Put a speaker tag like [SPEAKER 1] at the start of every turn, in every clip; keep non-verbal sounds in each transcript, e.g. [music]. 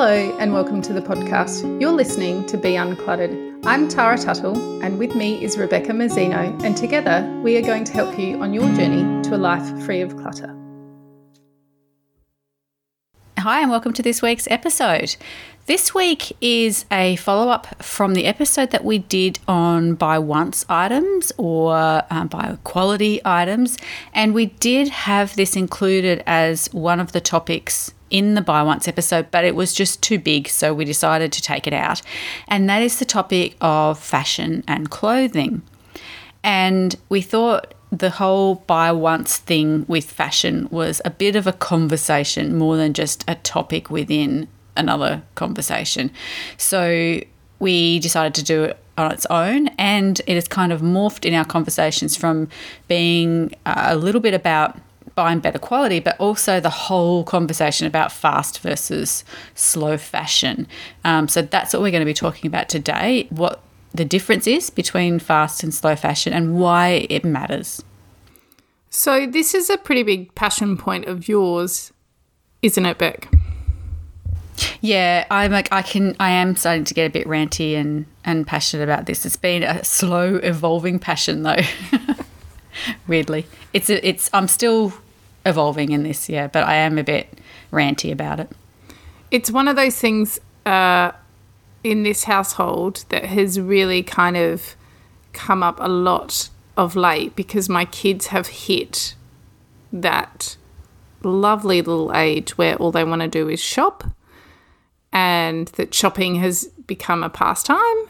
[SPEAKER 1] Hello, and welcome to the podcast. You're listening to Be Uncluttered. I'm Tara Tuttle, and with me is Rebecca Mazzino, and together we are going to help you on your journey to a life free of clutter.
[SPEAKER 2] Hi, and welcome to this week's episode. This week is a follow up from the episode that we did on buy once items or um, buy quality items, and we did have this included as one of the topics in the Buy Once episode, but it was just too big, so we decided to take it out. And that is the topic of fashion and clothing. And we thought the whole buy once thing with fashion was a bit of a conversation more than just a topic within another conversation. So we decided to do it on its own, and it has kind of morphed in our conversations from being uh, a little bit about buying better quality, but also the whole conversation about fast versus slow fashion. Um, so that's what we're going to be talking about today what the difference is between fast and slow fashion and why it matters.
[SPEAKER 1] So, this is a pretty big passion point of yours, isn't it, Beck?
[SPEAKER 2] Yeah, I'm like I can I am starting to get a bit ranty and and passionate about this. It's been a slow evolving passion though. [laughs] Weirdly. It's a, it's I'm still evolving in this, yeah, but I am a bit ranty about it.
[SPEAKER 1] It's one of those things uh, in this household that has really kind of come up a lot of late because my kids have hit that lovely little age where all they want to do is shop and that shopping has become a pastime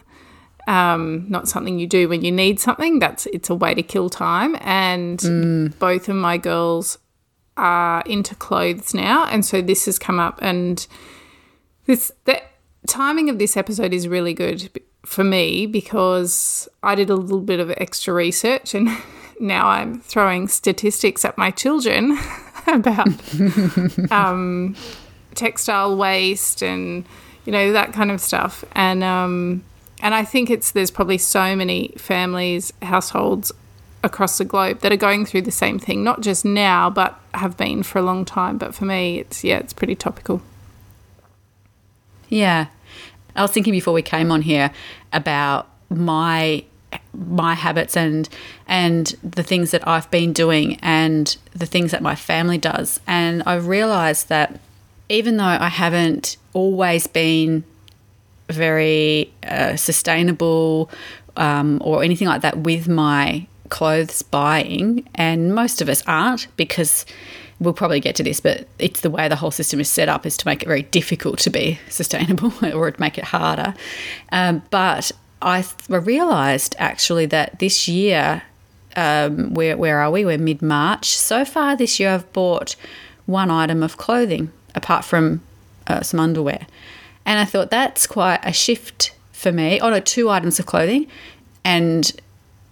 [SPEAKER 1] um, not something you do when you need something that's it's a way to kill time and mm. both of my girls are into clothes now, and so this has come up. And this the timing of this episode is really good for me because I did a little bit of extra research, and [laughs] now I'm throwing statistics at my children [laughs] about [laughs] um, textile waste and you know that kind of stuff. And um, and I think it's there's probably so many families, households across the globe that are going through the same thing, not just now, but have been for a long time. But for me, it's yeah, it's pretty topical.
[SPEAKER 2] Yeah, I was thinking before we came on here about my my habits and and the things that I've been doing and the things that my family does, and I've realised that even though I haven't always been very uh, sustainable um, or anything like that with my clothes buying, and most of us aren't because we'll probably get to this, but it's the way the whole system is set up is to make it very difficult to be [laughs] sustainable or make it harder. Um, but I, th- I realised actually that this year, um, where, where are we? We're mid March. So far this year, I've bought one item of clothing apart from uh, some underwear. And I thought that's quite a shift for me. Oh, no, two items of clothing. And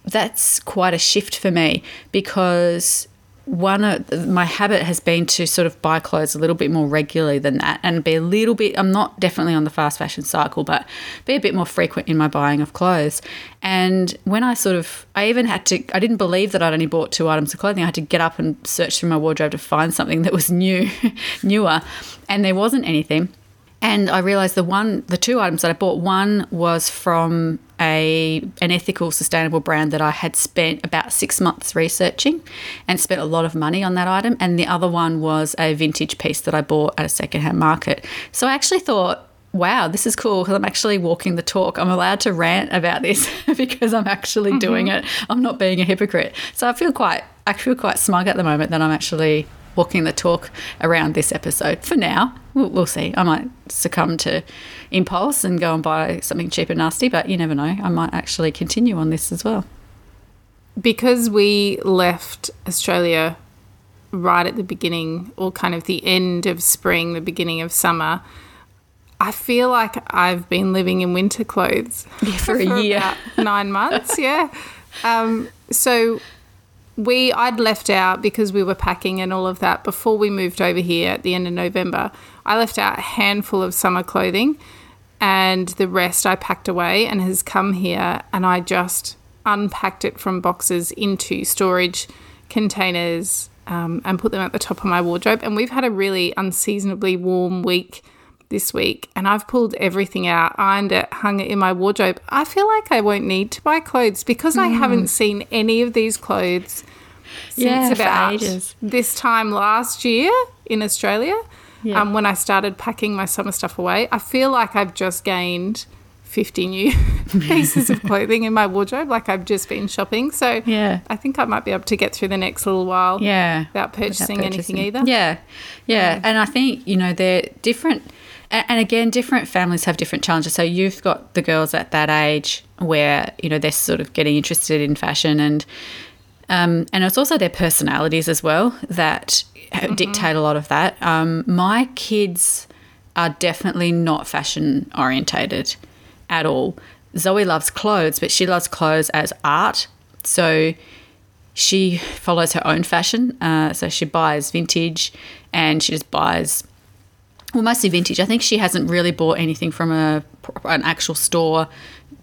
[SPEAKER 2] that's quite a shift for me because one of my habit has been to sort of buy clothes a little bit more regularly than that and be a little bit I'm not definitely on the fast fashion cycle but be a bit more frequent in my buying of clothes. And when I sort of I even had to I didn't believe that I'd only bought two items of clothing. I had to get up and search through my wardrobe to find something that was new [laughs] newer. And there wasn't anything and I realized the one, the two items that I bought, one was from a an ethical, sustainable brand that I had spent about six months researching, and spent a lot of money on that item. And the other one was a vintage piece that I bought at a secondhand market. So I actually thought. Wow, this is cool because I'm actually walking the talk. I'm allowed to rant about this [laughs] because I'm actually mm-hmm. doing it. I'm not being a hypocrite. So I feel quite I feel quite smug at the moment that I'm actually walking the talk around this episode for now. We'll, we'll, see. I might succumb to impulse and go and buy something cheap and nasty, but you never know. I might actually continue on this as well.
[SPEAKER 1] Because we left Australia right at the beginning, or kind of the end of spring, the beginning of summer. I feel like I've been living in winter clothes [laughs]
[SPEAKER 2] yeah, for, [laughs] for, a year,
[SPEAKER 1] nine months. Yeah. Um, so we I'd left out because we were packing and all of that before we moved over here at the end of November. I left out a handful of summer clothing and the rest I packed away and has come here and I just unpacked it from boxes into storage containers um, and put them at the top of my wardrobe. And we've had a really unseasonably warm week this week and I've pulled everything out, ironed it, hung it in my wardrobe. I feel like I won't need to buy clothes because I haven't seen any of these clothes since
[SPEAKER 2] Yeah,
[SPEAKER 1] about
[SPEAKER 2] ages.
[SPEAKER 1] this time last year in Australia.
[SPEAKER 2] Yeah.
[SPEAKER 1] Um, when I started packing my summer stuff away, I feel like I've just gained 50 new [laughs] pieces of [laughs] clothing in my wardrobe. Like I've just been shopping. So
[SPEAKER 2] Yeah.
[SPEAKER 1] I think I might be able to get through the next little while
[SPEAKER 2] Yeah.
[SPEAKER 1] without purchasing, anything either.
[SPEAKER 2] Yeah. yeah. And I think, you know, they're different. And again, different families have different challenges. So you've got the girls at that age where, you know, they're sort of getting interested in fashion and, um, and it's also their personalities as well that dictate a lot of that. Um, my kids are definitely not fashion orientated at all. Zoe loves clothes, but she loves clothes as art. So she follows her own fashion. Uh, so she buys vintage and she just buys, well, mostly vintage. I think she hasn't really bought anything from a an actual store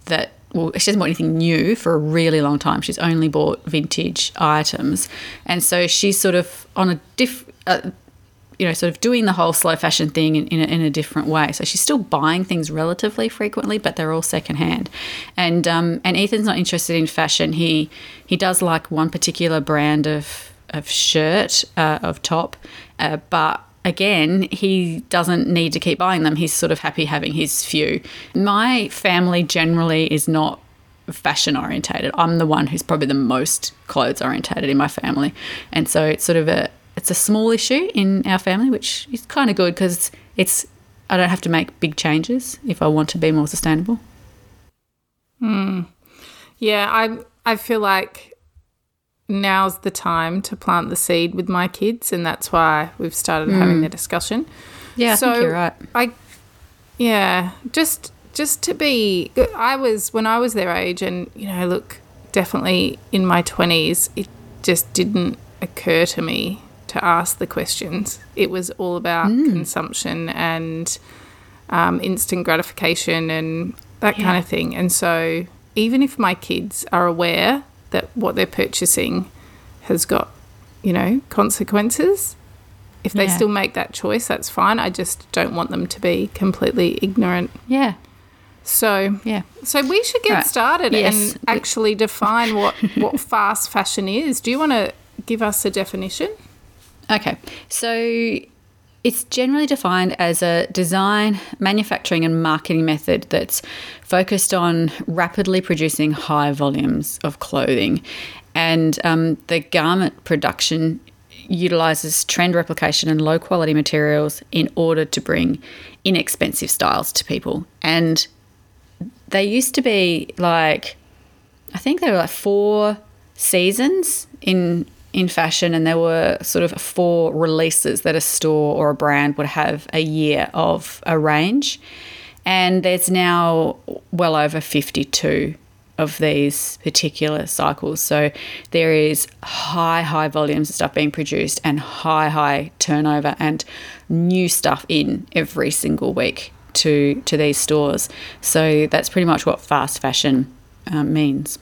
[SPEAKER 2] that, well, she hasn't bought anything new for a really long time. She's only bought vintage items. And so she's sort of on a diff, uh, you know, sort of doing the whole slow fashion thing in, in, a, in a different way. So she's still buying things relatively frequently, but they're all secondhand. And um, and Ethan's not interested in fashion. He he does like one particular brand of of shirt uh, of top, uh, but again he doesn't need to keep buying them. He's sort of happy having his few. My family generally is not fashion orientated. I'm the one who's probably the most clothes orientated in my family, and so it's sort of a it's a small issue in our family, which is kind of good because it's I don't have to make big changes if I want to be more sustainable. Hmm.
[SPEAKER 1] Yeah, I I feel like now's the time to plant the seed with my kids, and that's why we've started having the discussion.
[SPEAKER 2] Yeah, I
[SPEAKER 1] so
[SPEAKER 2] think you're right.
[SPEAKER 1] I, yeah, just just to be, I was when I was their age, and you know, look, definitely in my twenties, it just didn't occur to me to ask the questions. It was all about consumption and um, instant gratification and that kind of thing. And so, even if my kids are aware that what they're purchasing has got, you know, consequences, if they
[SPEAKER 2] Yeah.
[SPEAKER 1] still make that choice, that's fine. I just don't want them to be completely ignorant.
[SPEAKER 2] Yeah,
[SPEAKER 1] So,
[SPEAKER 2] yeah.
[SPEAKER 1] so we should get
[SPEAKER 2] Right.
[SPEAKER 1] started
[SPEAKER 2] Yes.
[SPEAKER 1] and actually [laughs] define what what fast fashion is. Do you want to give us a definition?
[SPEAKER 2] Okay, so it's generally defined as a design, manufacturing, and marketing method that's focused on rapidly producing high volumes of clothing. And um, the garment production utilizes trend replication and low quality materials in order to bring inexpensive styles to people. And they used to be like I think there were like four seasons in in fashion, and there were sort of four releases that a store or a brand would have a year of a range. And there's now well over 52 of these particular cycles. So there is high, high volumes of stuff being produced and high, high turnover and new stuff in every single week to to these stores. So that's pretty much what fast fashion um, means.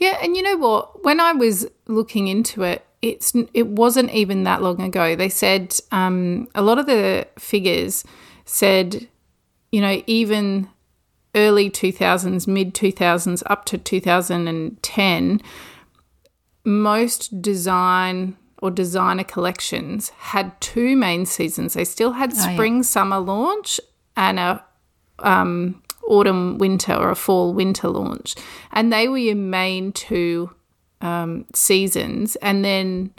[SPEAKER 1] Yeah, and you know what? When I was looking into it, it's it wasn't even that long ago. They said um, a lot of the figures said, you know, even early two thousands, mid two thousands, up to two thousand and ten, most design or designer collections had two main seasons. They still had
[SPEAKER 2] yeah.
[SPEAKER 1] spring summer launch and a um, autumn winter or a fall winter launch, and they were your main two um, seasons. And then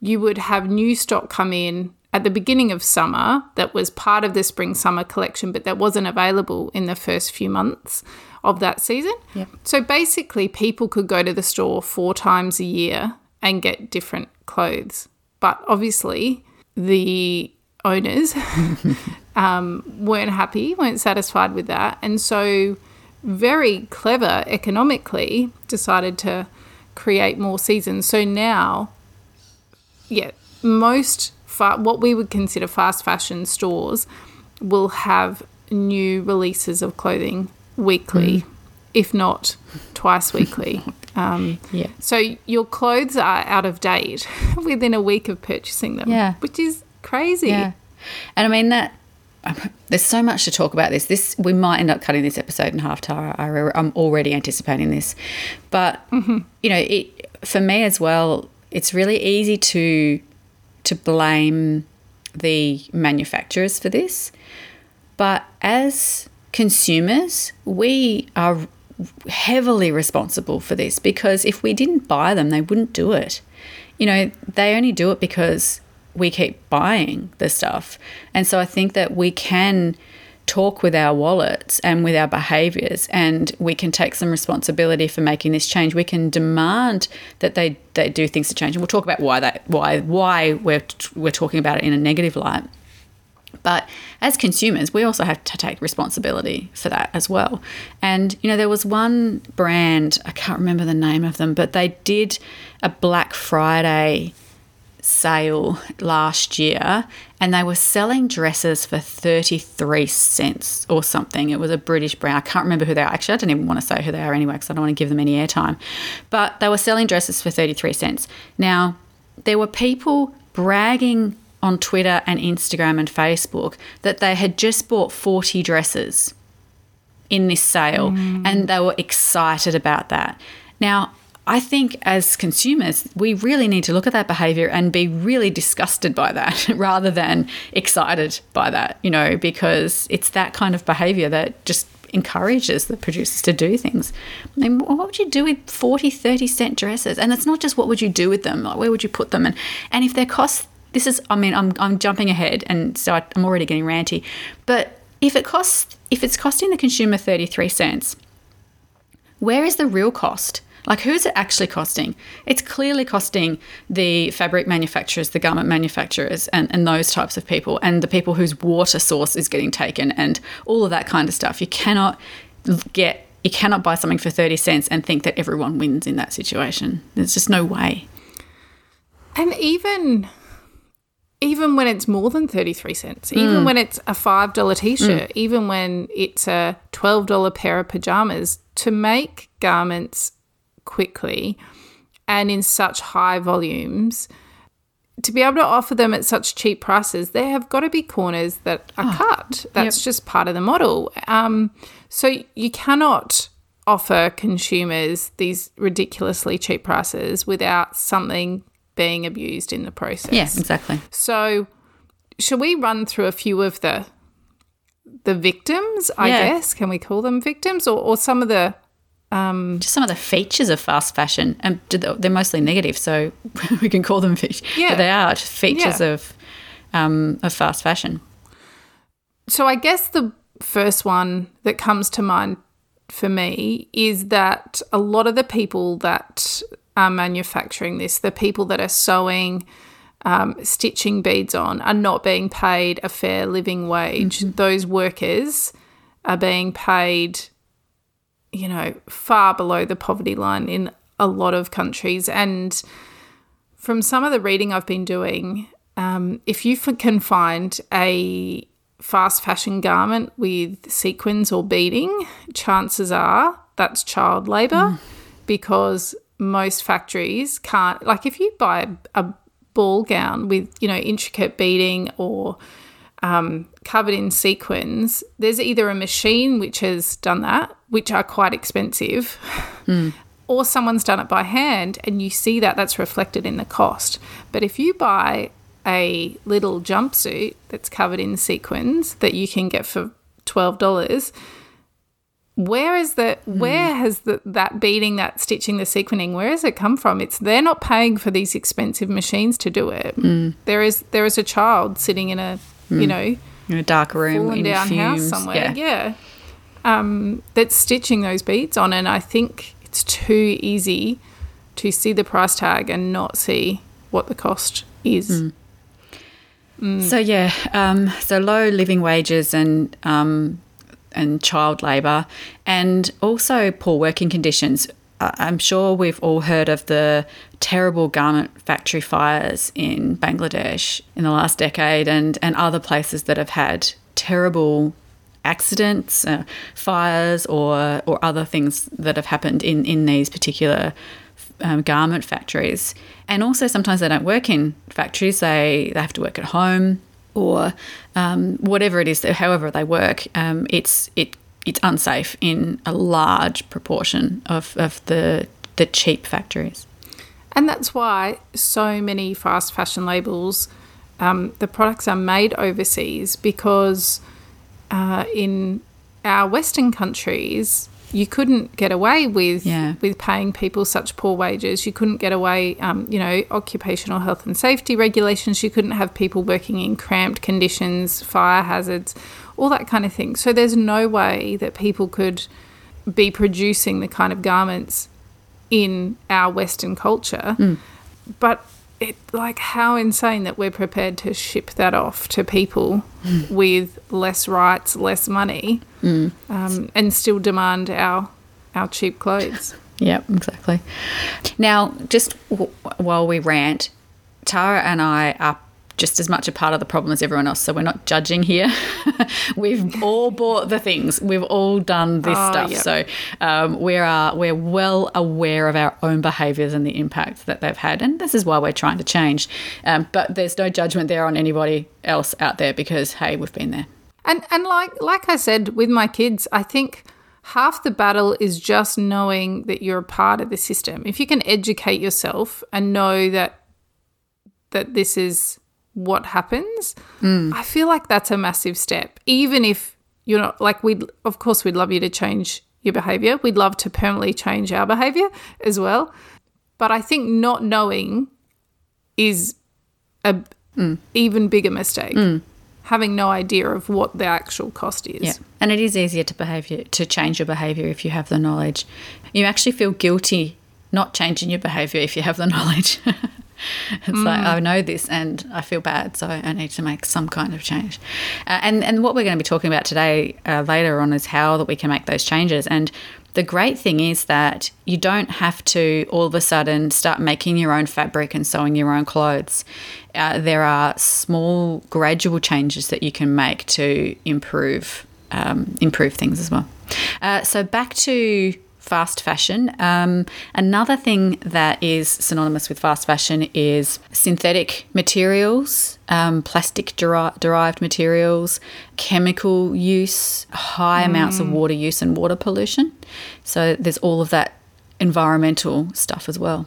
[SPEAKER 1] you would have new stock come in at the beginning of summer that was part of the spring summer collection, but that wasn't available in the first few months of that season.
[SPEAKER 2] Yep.
[SPEAKER 1] So basically, people could go to the store four times a year and get different clothes. But obviously, the owners [laughs] um, weren't happy, weren't satisfied with that. And so, very clever economically, decided to create more seasons. So now, yeah, most fa- what we would consider fast fashion stores will have new releases of clothing weekly, if not twice weekly. [laughs] Um,
[SPEAKER 2] Yeah.
[SPEAKER 1] so your clothes are out of date [laughs] within a week of purchasing them.
[SPEAKER 2] Yeah.
[SPEAKER 1] Which is crazy.
[SPEAKER 2] Yeah. And I mean that there's so much to talk about this. This we might end up cutting this episode in half. Tara, I, I'm already anticipating this, but mm-hmm. you know, it, for me as well, it's really easy to to blame the manufacturers for this, but as consumers, we are heavily responsible for this because if we didn't buy them, they wouldn't do it. You know, they only do it because we keep buying the stuff. And so I think that we can talk with our wallets and with our behaviors and we can take some responsibility for making this change we can demand that they, they do things to change and we'll talk about why that why why we're we're talking about it in a negative light but as consumers, we also have to take responsibility for that as well. And, you know, there was one brand, I can't remember the name of them, but they did a Black Friday sale last year and they were selling dresses for 33 cents or something. It was a British brand. I can't remember who they are. Actually, I don't even want to say who they are anyway because I don't want to give them any airtime. But they were selling dresses for 33 cents. Now, there were people bragging on Twitter and Instagram and Facebook that they had just bought 40 dresses in this sale mm. and they were excited about that. Now, I think as consumers, we really need to look at that behavior and be really disgusted by that [laughs] rather than excited by that, you know, because it's that kind of behavior that just encourages the producers to do things. I mean, what would you do with 40, 30 cent dresses? And it's not just what would you do with them, like where would you put them? And, and if their cost, this is, I mean, I'm, I'm jumping ahead and so I, I'm already getting ranty, but if it costs, if it's costing the consumer 33 cents, where is the real cost? Like, who's it actually costing? It's clearly costing the fabric manufacturers, the garment manufacturers, and, and those types of people, and the people whose water source is getting taken, and all of that kind of stuff. You cannot get, you cannot buy something for 30 cents and think that everyone wins in that situation. There's just no way.
[SPEAKER 1] And even even when it's more than 33 cents, even mm. when it's a $5 t shirt, mm. even when it's a $12 pair of pajamas, to make garments quickly and in such high volumes to be able to offer them at such cheap prices, there have got to be corners that are oh, cut. That's yep. just part of the model. Um, so you cannot offer consumers these ridiculously cheap prices without something being abused in the process.
[SPEAKER 2] Yeah, exactly.
[SPEAKER 1] So, should we run through a few of the the victims? I yeah. guess can we call them victims, or, or some of the
[SPEAKER 2] um, just some of the features of fast fashion, and they're mostly negative, so [laughs] we can call them features. Yeah, but they are just features yeah. of um, of fast fashion.
[SPEAKER 1] So I guess the first one that comes to mind for me is that a lot of the people that are manufacturing this, the people that are sewing, um, stitching beads on, are not being paid a fair living wage. Mm-hmm. Those workers are being paid you know, far below the poverty line in a lot of countries. And from some of the reading I've been doing, um, if you can find a fast fashion garment with sequins or beading, chances are that's child labour mm. because most factories can't, like, if you buy a ball gown with, you know, intricate beading or um, covered in sequins, there's either a machine which has done that, which are quite expensive, mm. or someone's done it by hand, and you see that that's reflected in the cost. But if you buy a little jumpsuit that's covered in sequins that you can get for twelve dollars, where is the mm. where has the, that beading that stitching the sequining where has it come from it's they're not paying for these expensive machines to do it mm. there is there is a child sitting in a mm. you know
[SPEAKER 2] in a dark room in down fumes. house
[SPEAKER 1] somewhere yeah, yeah. Um, that's stitching those beads on and i think it's too easy to see the price tag and not see what the cost is
[SPEAKER 2] mm. Mm. so yeah um, so low living wages and um, and child labour, and also poor working conditions. I'm sure we've all heard of the terrible garment factory fires in Bangladesh in the last decade and, and other places that have had terrible accidents, uh, fires, or, or other things that have happened in, in these particular um, garment factories. And also, sometimes they don't work in factories, they, they have to work at home or um, whatever it is, however they work, um, it's it it's unsafe in a large proportion of, of the the cheap factories.
[SPEAKER 1] And that's why so many fast fashion labels, um, the products are made overseas because uh, in our Western countries, you couldn't get away with
[SPEAKER 2] Yeah.
[SPEAKER 1] with paying people such poor wages. You couldn't get away, um, you know, occupational health and safety regulations. You couldn't have people working in cramped conditions, fire hazards, all that kind of thing. So there's no way that people could be producing the kind of garments in our Western culture. But it like how insane that we're prepared to ship that off to people with less rights, less money, um, and still demand our our cheap clothes.
[SPEAKER 2] Yep, exactly. Now, just w- while we rant, Tara and I are just as much a part of the problem as everyone else, so we're not judging here. [laughs] We've all bought the things. We've all done this
[SPEAKER 1] Oh,
[SPEAKER 2] stuff,
[SPEAKER 1] yep.
[SPEAKER 2] so um, we are we're well aware of our own behaviours and the impact that they've had, and this is why we're trying to change. Um, but there's no judgment there on anybody else out there because hey, we've been there.
[SPEAKER 1] And and like like I said with my kids, I think half the battle is just knowing that you're a part of the system. If you can educate yourself and know that that this is what happens, hmm. I feel like that's a massive step. Even if you're not like we'd of course we'd love you to change your behavior. We'd love to permanently change our behavior as well. But I think not knowing is a hmm. even bigger mistake. Hmm. Having no idea of what the actual cost is.
[SPEAKER 2] Yeah, and it is easier to behavior to change your behavior if you have the knowledge. You actually feel guilty not changing your behavior if you have the knowledge. [laughs] [laughs] it's like I know this and I feel bad, so I need to make some kind of change. Uh, and and what we're going to be talking about today uh, later on is how that we can make those changes. And the great thing is that you don't have to all of a sudden start making your own fabric and sewing your own clothes. Uh, there are small, gradual changes that you can make to improve um, improve things as well. Uh, so back to fast fashion. Um, another thing that is synonymous with fast fashion is synthetic materials, um, plastic deri- derived materials, chemical use, high amounts of water use, and water pollution. So there's all of that environmental stuff as well.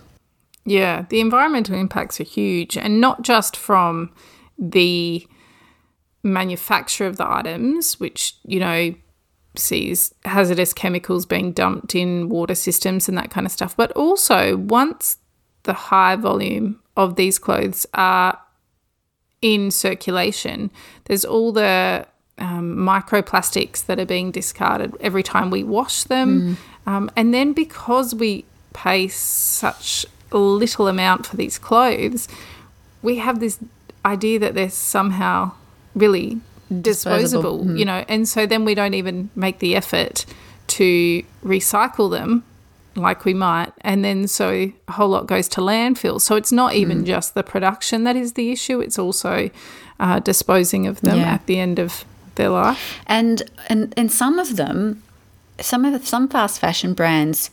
[SPEAKER 1] Yeah, the environmental impacts are huge, and not just from the manufacture of the items, which, you know, sees hazardous chemicals being dumped in water systems and that kind of stuff, but also once the high volume of these clothes are in circulation, there's all the um, microplastics that are being discarded every time we wash them. Um, and then because we pay such a little amount for these clothes, we have this idea that they're somehow really disposable,
[SPEAKER 2] Disposable,
[SPEAKER 1] you know, and so then we don't even make the effort to recycle them like we might, and then so a whole lot goes to landfill. So it's not even just the production that is the issue; it's also uh, disposing of them
[SPEAKER 2] Yeah.
[SPEAKER 1] at the end of their life.
[SPEAKER 2] and and and some of them some of some fast fashion brands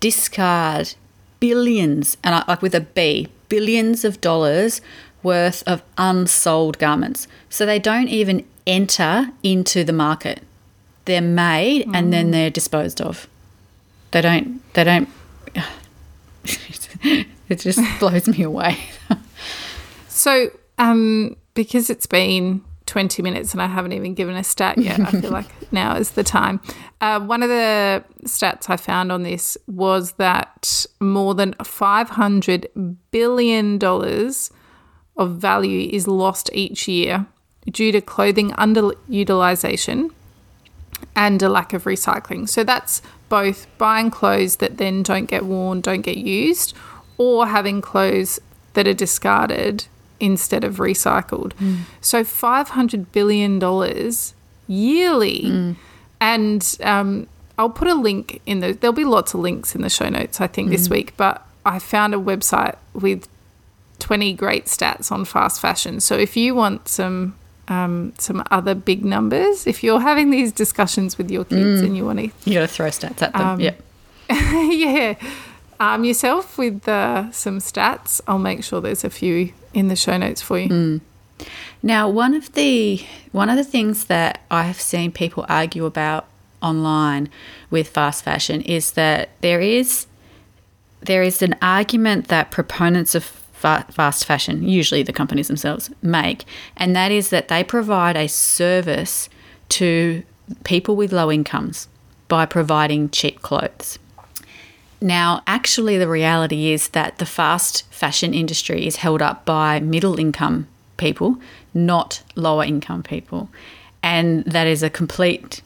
[SPEAKER 2] discard billions and I, like with a b billions of dollars worth of unsold garments. So they don't even enter into the market. They're made and then they're disposed of. They don't they don't [sighs] it just [laughs] blows me away.
[SPEAKER 1] So, um, because it's been 20 minutes and I haven't even given a stat yet, I feel [laughs] like now is the time. Uh, one of the stats I found on this was that more than $500 billion of value is lost each year due to clothing underutilization and a lack of recycling. So that's both buying clothes that then don't get worn, don't get used, or having clothes that are discarded instead of recycled. Mm. So $500 billion yearly. Mm. And um, I'll put a link in the, there'll be lots of links in the show notes, I think, this mm. week, but I found a website with 20 great stats on fast fashion. So if you want some um, some other big numbers, if you're having these discussions with your kids and you want to,
[SPEAKER 2] you gotta throw stats at them
[SPEAKER 1] Um,
[SPEAKER 2] yeah [laughs]
[SPEAKER 1] yeah, arm yourself with uh, some stats. I'll make sure there's a few in the show notes for you.
[SPEAKER 2] Now, one of the one of the things that I have seen people argue about online with fast fashion is that there is there is an argument that proponents of fa- fast fashion, usually the companies themselves, make, and that is that they provide a service to people with low incomes by providing cheap clothes. Now, actually, the reality is that the fast fashion industry is held up by middle income people, not lower income people. And that is a complete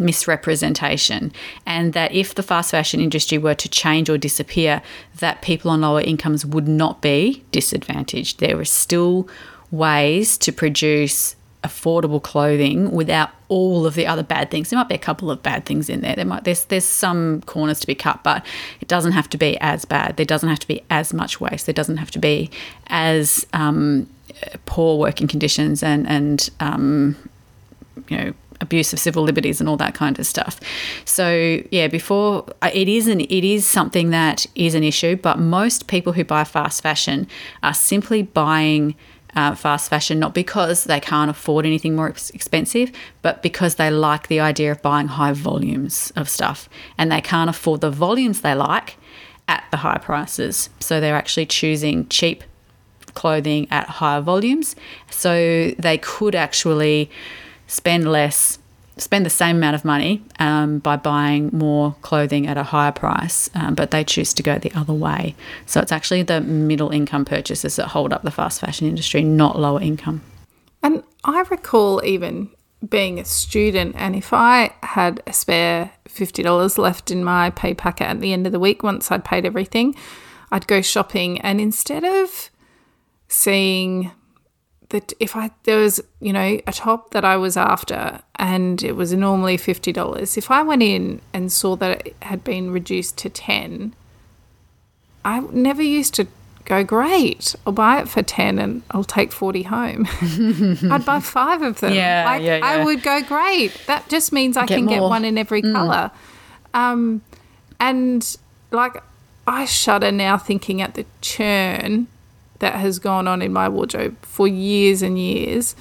[SPEAKER 2] misrepresentation. And that if the fast fashion industry were to change or disappear, that people on lower incomes would not be disadvantaged. There are still ways to produce affordable clothing without all of the other bad things. There might be a couple of bad things in there. There might there's there's some corners to be cut, but it doesn't have to be as bad. There doesn't have to be as much waste. There doesn't have to be as um, poor working conditions and and um, you know abuse of civil liberties and all that kind of stuff. So yeah, before it is an it is something that is an issue, but most people who buy fast fashion are simply buying uh, fast fashion, not because they can't afford anything more ex- expensive, but because they like the idea of buying high volumes of stuff and they can't afford the volumes they like at the high prices. So they're actually choosing cheap clothing at higher volumes. So they could actually spend less spend the same amount of money um, by buying more clothing at a higher price, um, but they choose to go the other way. So it's actually the middle income purchases that hold up the fast fashion industry, not lower income.
[SPEAKER 1] And I recall even being a student, and if I had a spare $50 left in my pay packet at the end of the week, once I'd paid everything, I'd go shopping. And instead of seeing that if I there was you know a top that I was after and it was normally fifty dollars, if I went in and saw that it had been reduced to ten, I never used to go great. I'll buy it for ten and I'll take forty home. [laughs] I'd buy five of them.
[SPEAKER 2] Yeah,
[SPEAKER 1] like,
[SPEAKER 2] yeah, yeah.
[SPEAKER 1] I would go great. That just means I
[SPEAKER 2] Get
[SPEAKER 1] can get one in every color. Um, and like I shudder now thinking at the churn that has gone on in my wardrobe for years and years.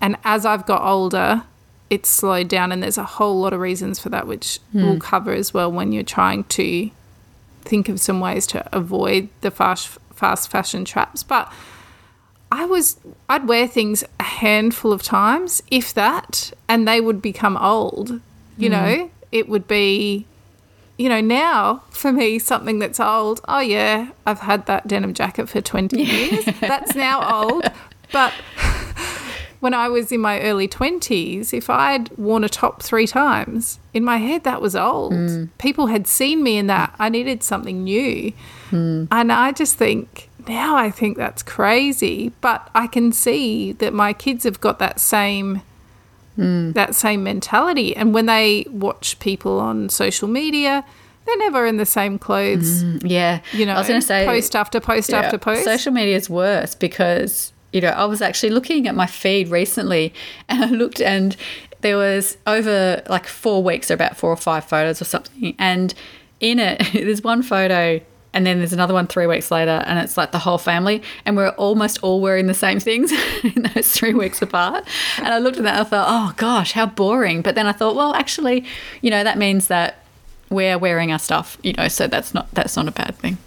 [SPEAKER 1] And as I've got older, it's slowed down, and there's a whole lot of reasons for that, which hmm. we'll cover as well when you're trying to think of some ways to avoid the fast fast fashion traps. But I was I'd wear things a handful of times, if that, and they would become old. You hmm. know, it would be you know, now for me, something that's old, oh yeah, I've had that denim jacket for 20 years. That's now old. [laughs] But when I was in my early 20s, if I'd worn a top three times, in my head, that was old. Hmm. People had seen me in that. I needed something new. Hmm. And I just think, now I think that's crazy. But I can see that my kids have got that same Mm. that same mentality. And when they watch people on social media, they're never in the same clothes.
[SPEAKER 2] Mm, yeah,
[SPEAKER 1] You know,
[SPEAKER 2] I was going to say
[SPEAKER 1] post after post
[SPEAKER 2] Yeah.
[SPEAKER 1] after post.
[SPEAKER 2] Social media is worse because you know I was actually looking at my feed recently, [laughs] and I looked and there was over like four weeks, or about four or five photos or something, and in it [laughs] there's one photo. And then there's another one three weeks later, and it's like the whole family, and we're almost all wearing the same things [laughs] in those three weeks apart. And I looked at that, and I thought, oh gosh, how boring. But then I thought, well, actually, you know, that means that we're wearing our stuff, you know, so that's not that's not a bad thing.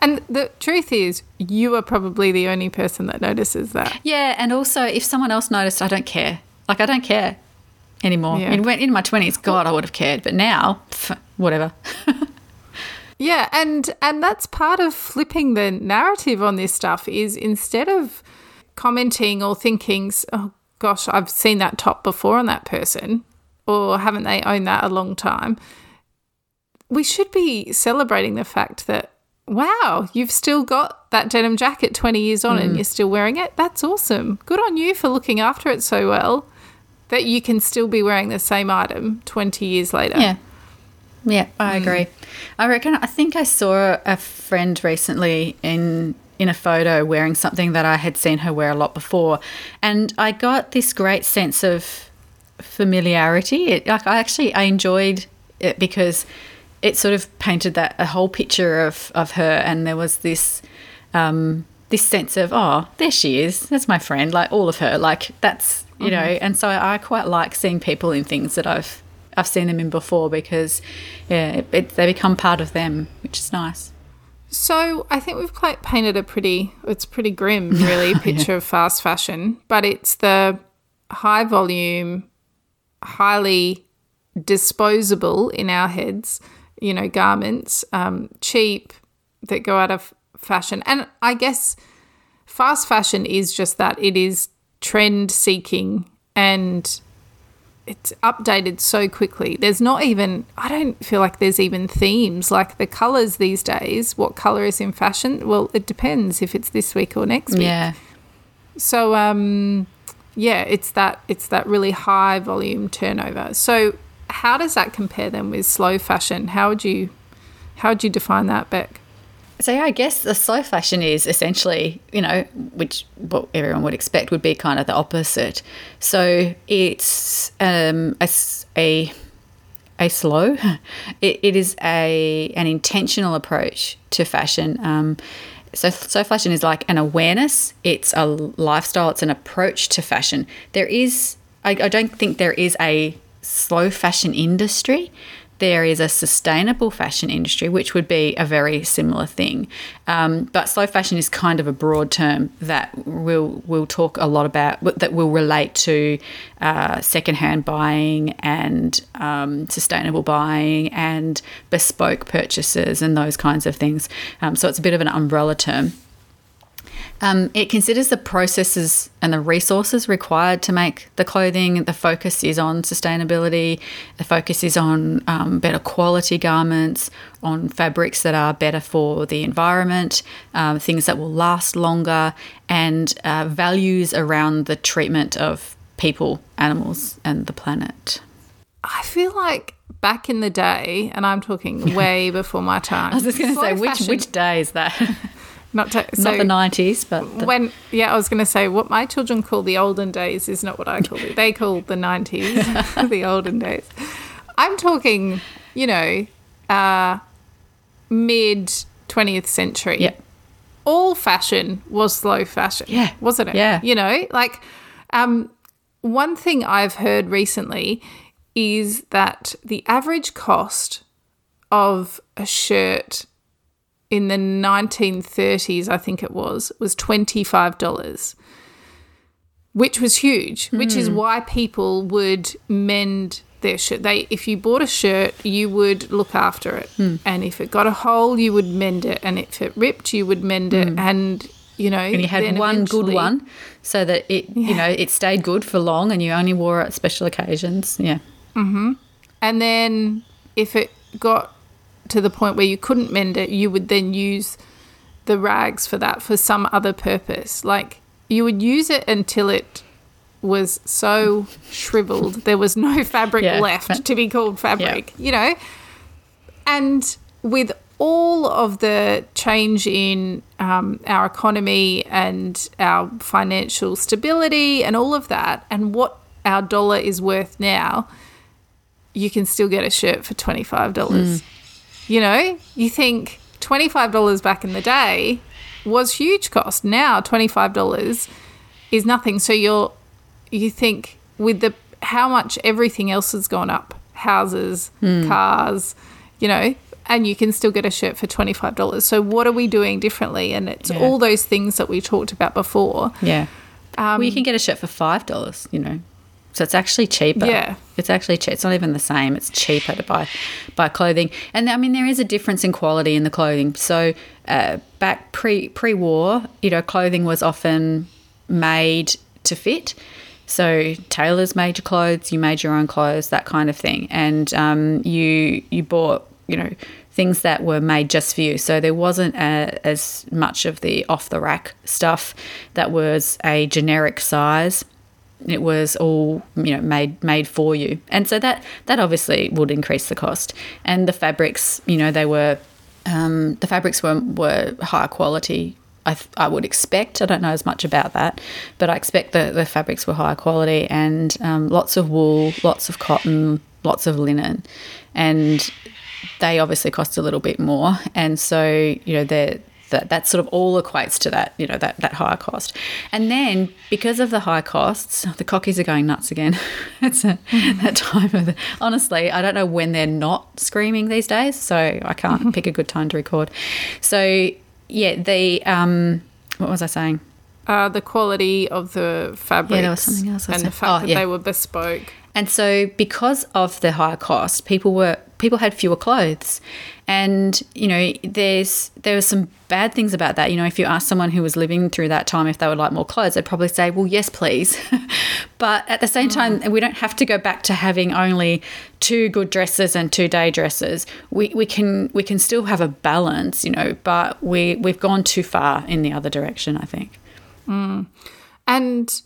[SPEAKER 1] and the truth is, you are probably the only person that notices that.
[SPEAKER 2] Yeah, and also if someone else noticed, I don't care. Like I don't care anymore.
[SPEAKER 1] Yeah.
[SPEAKER 2] In, in my twenties, God, I would have cared, but now, pff, whatever. [laughs]
[SPEAKER 1] Yeah, and and that's part of flipping the narrative on this stuff is instead of commenting or thinking, oh gosh, I've seen that top before on that person, or haven't they owned that a long time? We should be celebrating the fact that wow, you've still got that denim jacket 20 years on and mm. you're still wearing it. That's awesome. Good on you for looking after it so well that you can still be wearing the same item 20 years later.
[SPEAKER 2] Yeah. Yeah, I agree. I reckon I think I saw a friend recently in in a photo wearing something that I had seen her wear a lot before, and I got this great sense of familiarity. It, like I actually I enjoyed it because it sort of painted that a whole picture of of her, and there was this um, this sense of oh there she is. That's my friend. Like all of her. Like that's you know and so i quite like seeing people in things that i've i've seen them in before because yeah it, it, they become part of them which is nice.
[SPEAKER 1] So I think we've quite painted a pretty, it's pretty grim, really, [laughs] picture of fast fashion, but it's the high volume, highly disposable in our heads, you know, garments, um, cheap, that go out of fashion. And I guess fast fashion is just that. It is trend seeking and it's updated so quickly. There's not even, I don't feel like there's even themes like the colors these days. What color is in fashion? Well, it depends if it's this week or next week.
[SPEAKER 2] yeah
[SPEAKER 1] So, um, yeah, it's that it's that really high volume turnover. So, how does that compare then with slow fashion? How would you how would you define that, Beck?
[SPEAKER 2] So yeah, I guess the slow fashion is essentially, you know, which what everyone would expect would be kind of the opposite. So it's um, a, a a slow. [laughs] It, it is a an intentional approach to fashion. Um, so slow fashion is like an awareness. It's a lifestyle. It's an approach to fashion. There is, I, I don't think there is a slow fashion industry there is a sustainable fashion industry, which would be a very similar thing. Um, but slow fashion is kind of a broad term that we'll, we'll talk a lot about, that will relate to uh, secondhand buying and um, sustainable buying and bespoke purchases and those kinds of things. Um, so it's a bit of an umbrella term. Um, it considers the processes and the resources required to make the clothing. The focus is on sustainability. The focus is on um, better quality garments, on fabrics that are better for the environment, um, things that will last longer, and uh, values around the treatment of people, animals, and the planet.
[SPEAKER 1] I feel like back in the day, and I'm talking [laughs] way before my time.
[SPEAKER 2] I was just going to say, which
[SPEAKER 1] fashion-
[SPEAKER 2] which day is that? [laughs]
[SPEAKER 1] not to, so
[SPEAKER 2] Not the nineties, but the,
[SPEAKER 1] when yeah, I was going to say what my children call the olden days is not what I call it. They call the nineties [laughs] the olden days. I'm talking, you know, uh, mid twentieth century.
[SPEAKER 2] yeah,
[SPEAKER 1] all fashion was slow fashion.
[SPEAKER 2] Yeah.
[SPEAKER 1] Wasn't it?
[SPEAKER 2] Yeah.
[SPEAKER 1] You know, like um, one thing I've heard recently is that the average cost of a shirt in the 1930s, I think it was, was $25, which was huge, which is hmm. why people would mend their shirt. They, if you bought a shirt, you would look after it, hmm. and if it got a hole, you would mend it, and if it ripped, you would mend it, hmm. and you know,
[SPEAKER 2] and you had one good one, so that it you know it stayed good for long, and you only wore it at special occasions. Yeah, Mm-hmm.
[SPEAKER 1] And then if it got to the point where you couldn't mend it, you would then use the rags for that for some other purpose. Like you would use it until it was so shriveled there was no [laughs] fabric
[SPEAKER 2] Yeah.
[SPEAKER 1] left to be called fabric, you know? And with all of the change in um, our economy and our financial stability and all of that, and what our dollar is worth now, you can still get a shirt for $25.
[SPEAKER 2] Mm.
[SPEAKER 1] You know, you think $25 back in the day was huge cost. Now $25 is nothing. So you're you think with the how much everything else has gone up, houses,
[SPEAKER 2] Hmm.
[SPEAKER 1] cars, you know, and you can still get a shirt for $25. So what are we doing differently? And it's
[SPEAKER 2] Yeah.
[SPEAKER 1] all those things that we talked about before.
[SPEAKER 2] yeah. well,
[SPEAKER 1] Um,
[SPEAKER 2] you can get a shirt for five dollars. You know, so it's actually cheaper.
[SPEAKER 1] Yeah.
[SPEAKER 2] it's actually cheap. It's not even the same. It's cheaper to buy buy clothing, and I mean there is a difference in quality in the clothing. So uh, back pre pre war, you know, clothing was often made to fit. So tailors made your clothes, you made your own clothes, that kind of thing, and um, you you bought you know things that were made just for you. So there wasn't a, as much of the off the rack stuff that was a generic size. It was all you know made made for you, and so that that obviously would increase the cost. And the fabrics, you know, they were um, the fabrics were were high quality. I, th- I would expect. I don't know as much about that, but I expect the, the fabrics were higher quality and um, lots of wool, lots of cotton, lots of linen, and they obviously cost a little bit more. And so you know the that that sort of all equates to that you know that that higher cost. And then because of the high costs the cockies are going nuts again. [laughs] It's a, that time of the honestly i don't know when they're not screaming these days so i can't pick a good time to record. So yeah the um what was i saying?
[SPEAKER 1] Uh, the quality of the fabrics
[SPEAKER 2] there was something else
[SPEAKER 1] and the fact
[SPEAKER 2] Oh,
[SPEAKER 1] that
[SPEAKER 2] yeah.
[SPEAKER 1] they were bespoke.
[SPEAKER 2] And so because of the higher cost, people were people had fewer clothes. And, you know, there's there were some bad things about that. You know, if you ask someone who was living through that time if they would like more clothes, they'd probably say, Well, yes, please. [laughs] but at the same time, we don't have to go back to having only two good dresses and two day dresses. We we can we can still have a balance, you know, but we we've gone too far in the other direction, I think.
[SPEAKER 1] And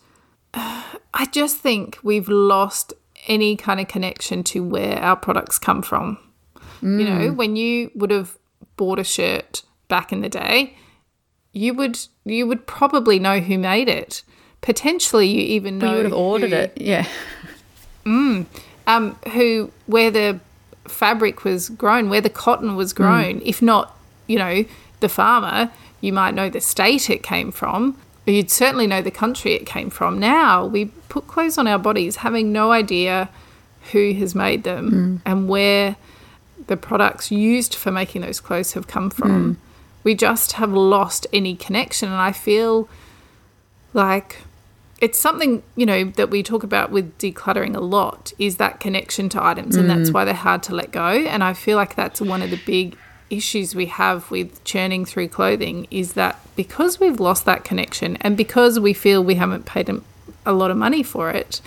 [SPEAKER 1] uh, [sighs] I just think we've lost any kind of connection to where our products come from. You
[SPEAKER 2] Mm.
[SPEAKER 1] know, when you would have bought a shirt back in the day, you would you would probably know who made it. Potentially, you even know
[SPEAKER 2] You would have ordered
[SPEAKER 1] who-
[SPEAKER 2] it. Yeah.
[SPEAKER 1] um, who where the fabric was grown, where the cotton was grown. If not, you know, the farmer, you might know the state it came from. You'd certainly know the country it came from. Now we put clothes on our bodies, having no idea who has made them mm. and where the products used for making those clothes have come from. Mm. We just have lost any connection, and I feel like it's something you know that we talk about with decluttering a lot is that connection to items and that's mm. why they're hard to let go and i feel like that's one of the big issues we have with churning through clothing is that because we've lost that connection and because we feel we haven't paid a, lot of money for it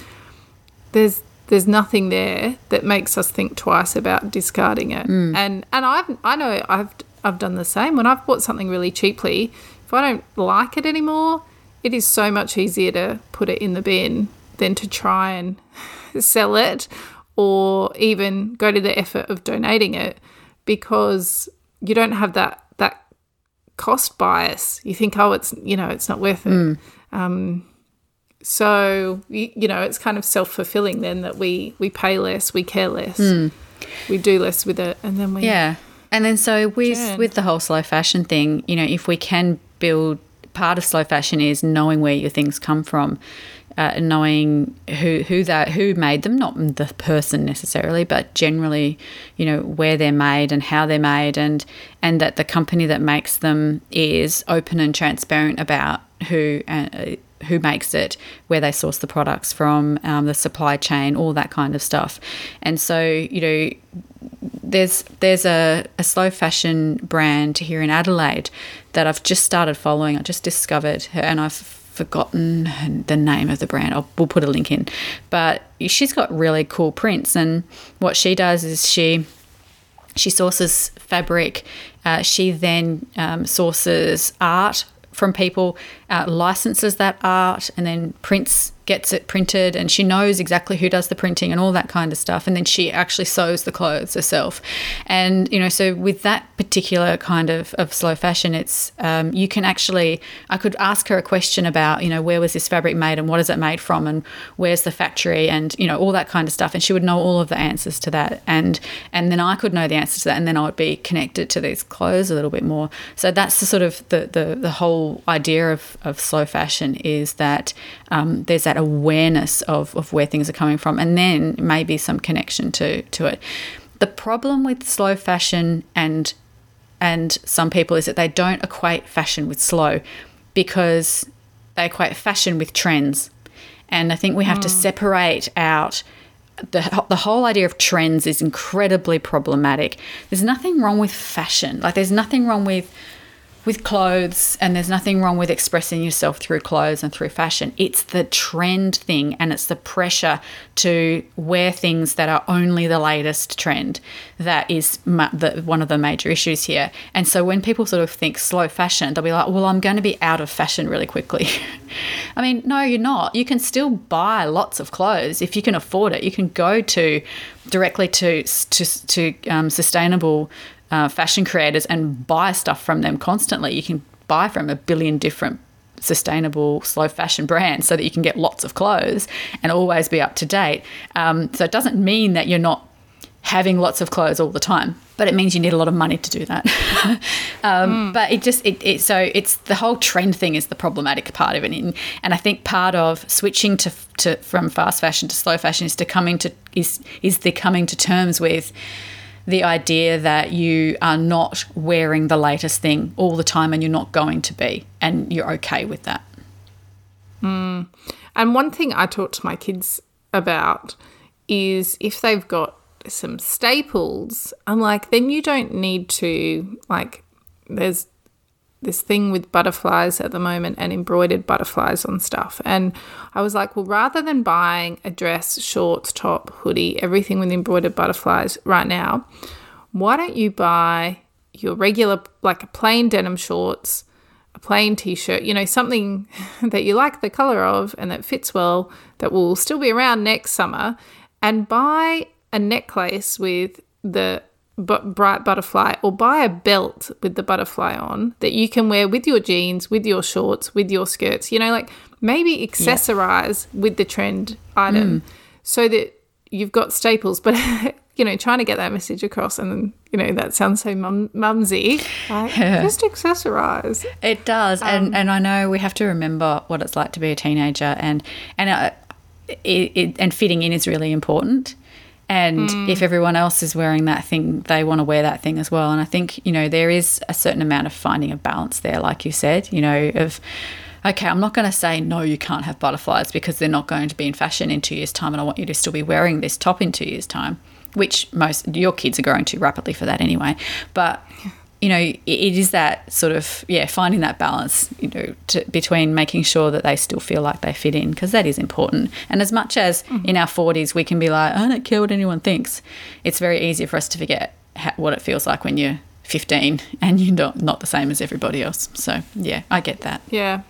[SPEAKER 1] there's there's nothing there that makes us think twice about discarding it. Mm. And and i've i know i've i've done the same. When i've bought something really cheaply if i don't like it anymore it is so much easier to put it in the bin than to try and [laughs] sell it or even go to the effort of donating it because you don't have that that cost bias. You think, oh, it's you know, it's not worth it. Um, so you, you know, it's kind of self fulfilling then that we we pay less, we care less, we do less with it, and then we
[SPEAKER 2] Yeah. And then so with
[SPEAKER 1] Jen.
[SPEAKER 2] with the whole slow fashion thing, you know, if we can build part of slow fashion is knowing where your things come from, uh, knowing who who that who made them, not the person necessarily, but generally, you know, where they're made and how they're made, and and that the company that makes them is open and transparent about who. Uh, who makes it, where they source the products from, um, the supply chain, all that kind of stuff. And so, you know, there's there's a, a slow fashion brand here in Adelaide that I've just started following. I just discovered her, and I've forgotten the name of the brand. I'll, we'll put a link in, but she's got really cool prints. And what she does is she she sources fabric. Uh, she then um, sources art from people, uh, licenses that art, and then prints, gets it printed. And she knows exactly who does the printing and all that kind of stuff. And then she actually sews the clothes herself. And you know, so with that particular kind of, of slow fashion, it's um, you can actually. I could ask her a question about you know where was this fabric made and what is it made from and where's the factory and you know all that kind of stuff. And she would know all of the answers to that. And and then I could know the answers to that, and then I would be connected to these clothes a little bit more. So that's the sort of the the, the whole idea of, of slow fashion is that um, there's that awareness of, of where things are coming from, and then maybe some connection to to it. The problem with slow fashion and and some people is that they don't equate fashion with slow because they equate fashion with trends. And I think we have to separate out the, the whole idea of trends is incredibly problematic. There's nothing wrong with fashion. Like there's nothing wrong with with clothes and there's nothing wrong with expressing yourself through clothes and through fashion. It's the trend thing and it's the pressure to wear things that are only the latest trend that is ma- the, one of the major issues here. And so when people sort of think slow fashion, they'll be like, well, I'm going to be out of fashion really quickly. [laughs] I mean, no, you're not. You can still buy lots of clothes if you can afford it. You can go to directly to to, to um, sustainable uh, fashion creators and buy stuff from them constantly. You can buy from a billion different sustainable slow fashion brands so that you can get lots of clothes and always be up to date. Um, so it doesn't mean that you're not having lots of clothes all the time. but it means you need a lot of money to do that. [laughs] um, mm. But it just it, it, so it's the whole trend thing is the problematic part of it, and, and I think part of switching to to from fast fashion to slow fashion is to coming to is is the coming to terms with the idea that you are not wearing the latest thing all the time and you're not going to be, and you're okay with that.
[SPEAKER 1] Mm. And one thing I talk to my kids about is if they've got some staples, I'm like, then you don't need to, like, there's this thing with butterflies at the moment and embroidered butterflies on stuff. And I was like, well, rather than buying a dress, shorts, top, hoodie, everything with embroidered butterflies right now, why don't you buy your regular, like a plain denim shorts, a plain t shirt, you know, something [laughs] that you like the color of and that fits well, that will still be around next summer, and buy a necklace with the bright butterfly or buy a belt with the butterfly on that you can wear with your jeans, with your shorts, with your skirts. You know, like maybe accessorize yeah. with the trend item mm. so that you've got staples. But [laughs] you know, trying to get that message across, and you know, that sounds so mum- mumsy. Like, [laughs] yeah. Just accessorize.
[SPEAKER 2] It does, um, and and I know we have to remember what it's like to be a teenager, and and uh, it, it, and fitting in is really important. And mm. if everyone else is wearing that thing, they want to wear that thing as well. And I think, you know, there is a certain amount of finding a balance there, like you said, you know, of, okay, I'm not going to say, no, you can't have butterflies because they're not going to be in fashion in two years' time. And I want you to still be wearing this top in two years' time, which most your kids are growing too rapidly for that anyway. But you know, it is that sort of yeah, finding that balance, you know, to, between making sure that they still feel like they fit in because that is important. And as much as mm-hmm. in our forties we can be like, I don't care what anyone thinks, it's very easy for us to forget what it feels like when you're 15 and you're not, not the same as everybody else. So yeah, I get that.
[SPEAKER 1] Yeah.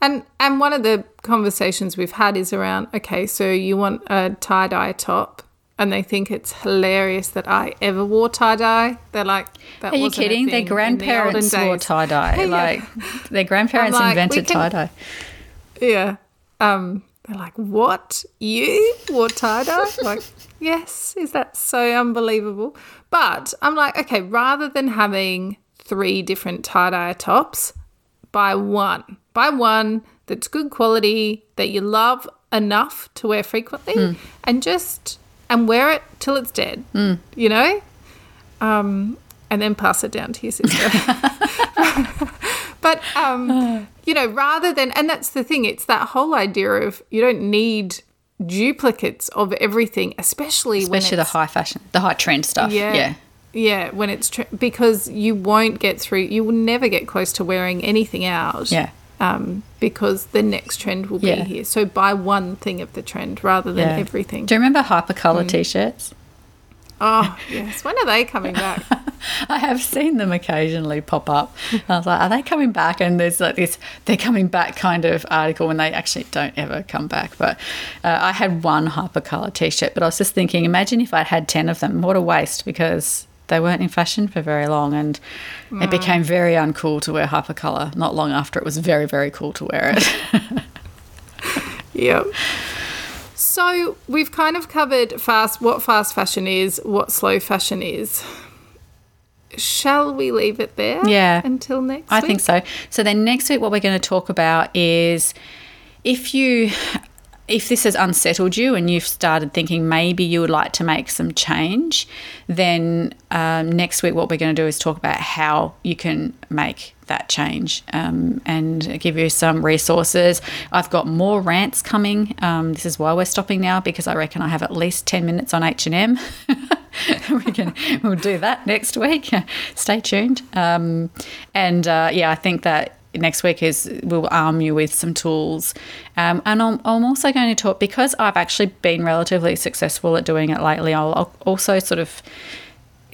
[SPEAKER 1] And and one of the conversations we've had is around okay, so you want a tie dye top and they think it's hilarious that I ever wore tie dye. They're like,
[SPEAKER 2] "Are you kidding? Their grandparents the wore tie dye. [laughs] yeah. Like their grandparents like, invented tie dye."
[SPEAKER 1] Yeah. Um, they're like, "What? You wore tie dye?" [laughs] like, yes. Is that so unbelievable? But I'm like, okay, rather than having three different tie dye tops, buy one. Buy one that's good quality that you love enough to wear frequently, mm. and just and wear it till it's dead. Mm. You know, um, and then pass it down to your sister. [laughs] [laughs] but um, you know, rather than and that's the thing. It's that whole idea of you don't need duplicates of everything, especially when
[SPEAKER 2] especially the high fashion, the high trend stuff. Yeah. Yeah.
[SPEAKER 1] Yeah, when it's tr- because you won't get through, you will never get close to wearing anything out.
[SPEAKER 2] Yeah
[SPEAKER 1] um, because the next trend will be here. So buy one thing of the trend rather than yeah. everything.
[SPEAKER 2] Do you remember hypercolor mm. t-shirts?
[SPEAKER 1] Oh [laughs] yes, when are they coming back? [laughs]
[SPEAKER 2] I have seen them occasionally pop up. I was like, are they coming back? And there's like this, they're coming back kind of article when they actually don't ever come back. But uh, I had one hypercolor t-shirt, but I was just thinking, imagine if I had ten of them. What a waste! Because they weren't in fashion for very long and it became very uncool to wear hypercolor not long after it was very very cool to wear it. [laughs]
[SPEAKER 1] Yep. So we've kind of covered fast what fast fashion is what slow fashion is. Shall we leave it there
[SPEAKER 2] yeah.
[SPEAKER 1] until next
[SPEAKER 2] i
[SPEAKER 1] week?
[SPEAKER 2] think so. So then next week what we're going to talk about is if you if this has unsettled you and you've started thinking maybe you would like to make some change, then um, next week what we're going to do is talk about how you can make that change um, and give you some resources. I've got more rants coming. Um, this is why we're stopping now because I reckon I have at least ten minutes on H and M. [laughs] we can we'll do that next week. [laughs] Stay tuned. Um, and uh, yeah, I think that next week is we'll arm you with some tools. Um, and I'm, I'm, also going to talk, because I've actually been relatively successful at doing it lately, I'll, I'll, also sort of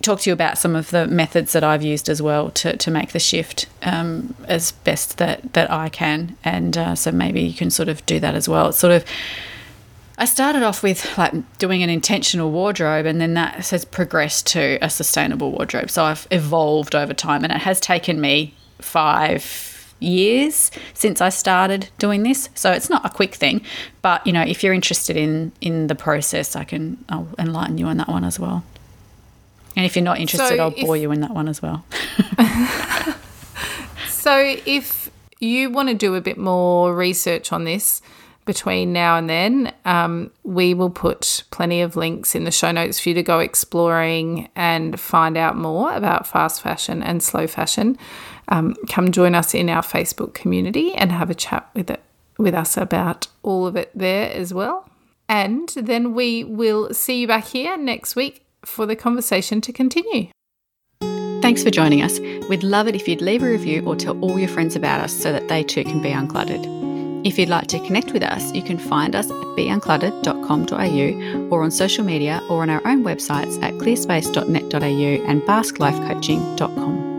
[SPEAKER 2] talk to you about some of the methods that I've used as well to, to make the shift um, as best that, that I can. And uh, so maybe you can sort of do that as well. It's sort of, I started off with like doing an intentional wardrobe and then that has progressed to a sustainable wardrobe. So I've evolved over time and it has taken me five years since I started doing this. So it's not a quick thing, but you know, if you're interested in in the process, I can I'll enlighten you on that one as well. And if you're not interested,
[SPEAKER 1] So
[SPEAKER 2] I'll
[SPEAKER 1] if-
[SPEAKER 2] bore you in that one as well. [laughs]
[SPEAKER 1] So, if you want to do a bit more research on this between now and then, um, we will put plenty of links in the show notes for you to go exploring and find out more about fast fashion and slow fashion. Um, come join us in our Facebook community and have a chat with it with us about all of it there as well. And then we will see you back here next week for the conversation to continue.
[SPEAKER 2] Thanks for joining us. We'd love it if you'd leave a review or tell all your friends about us so that they too can be uncluttered. If you'd like to connect with us, you can find us at beuncluttered.com.au or on social media or on our own websites at clearspace.net.au and basklifecoaching.com.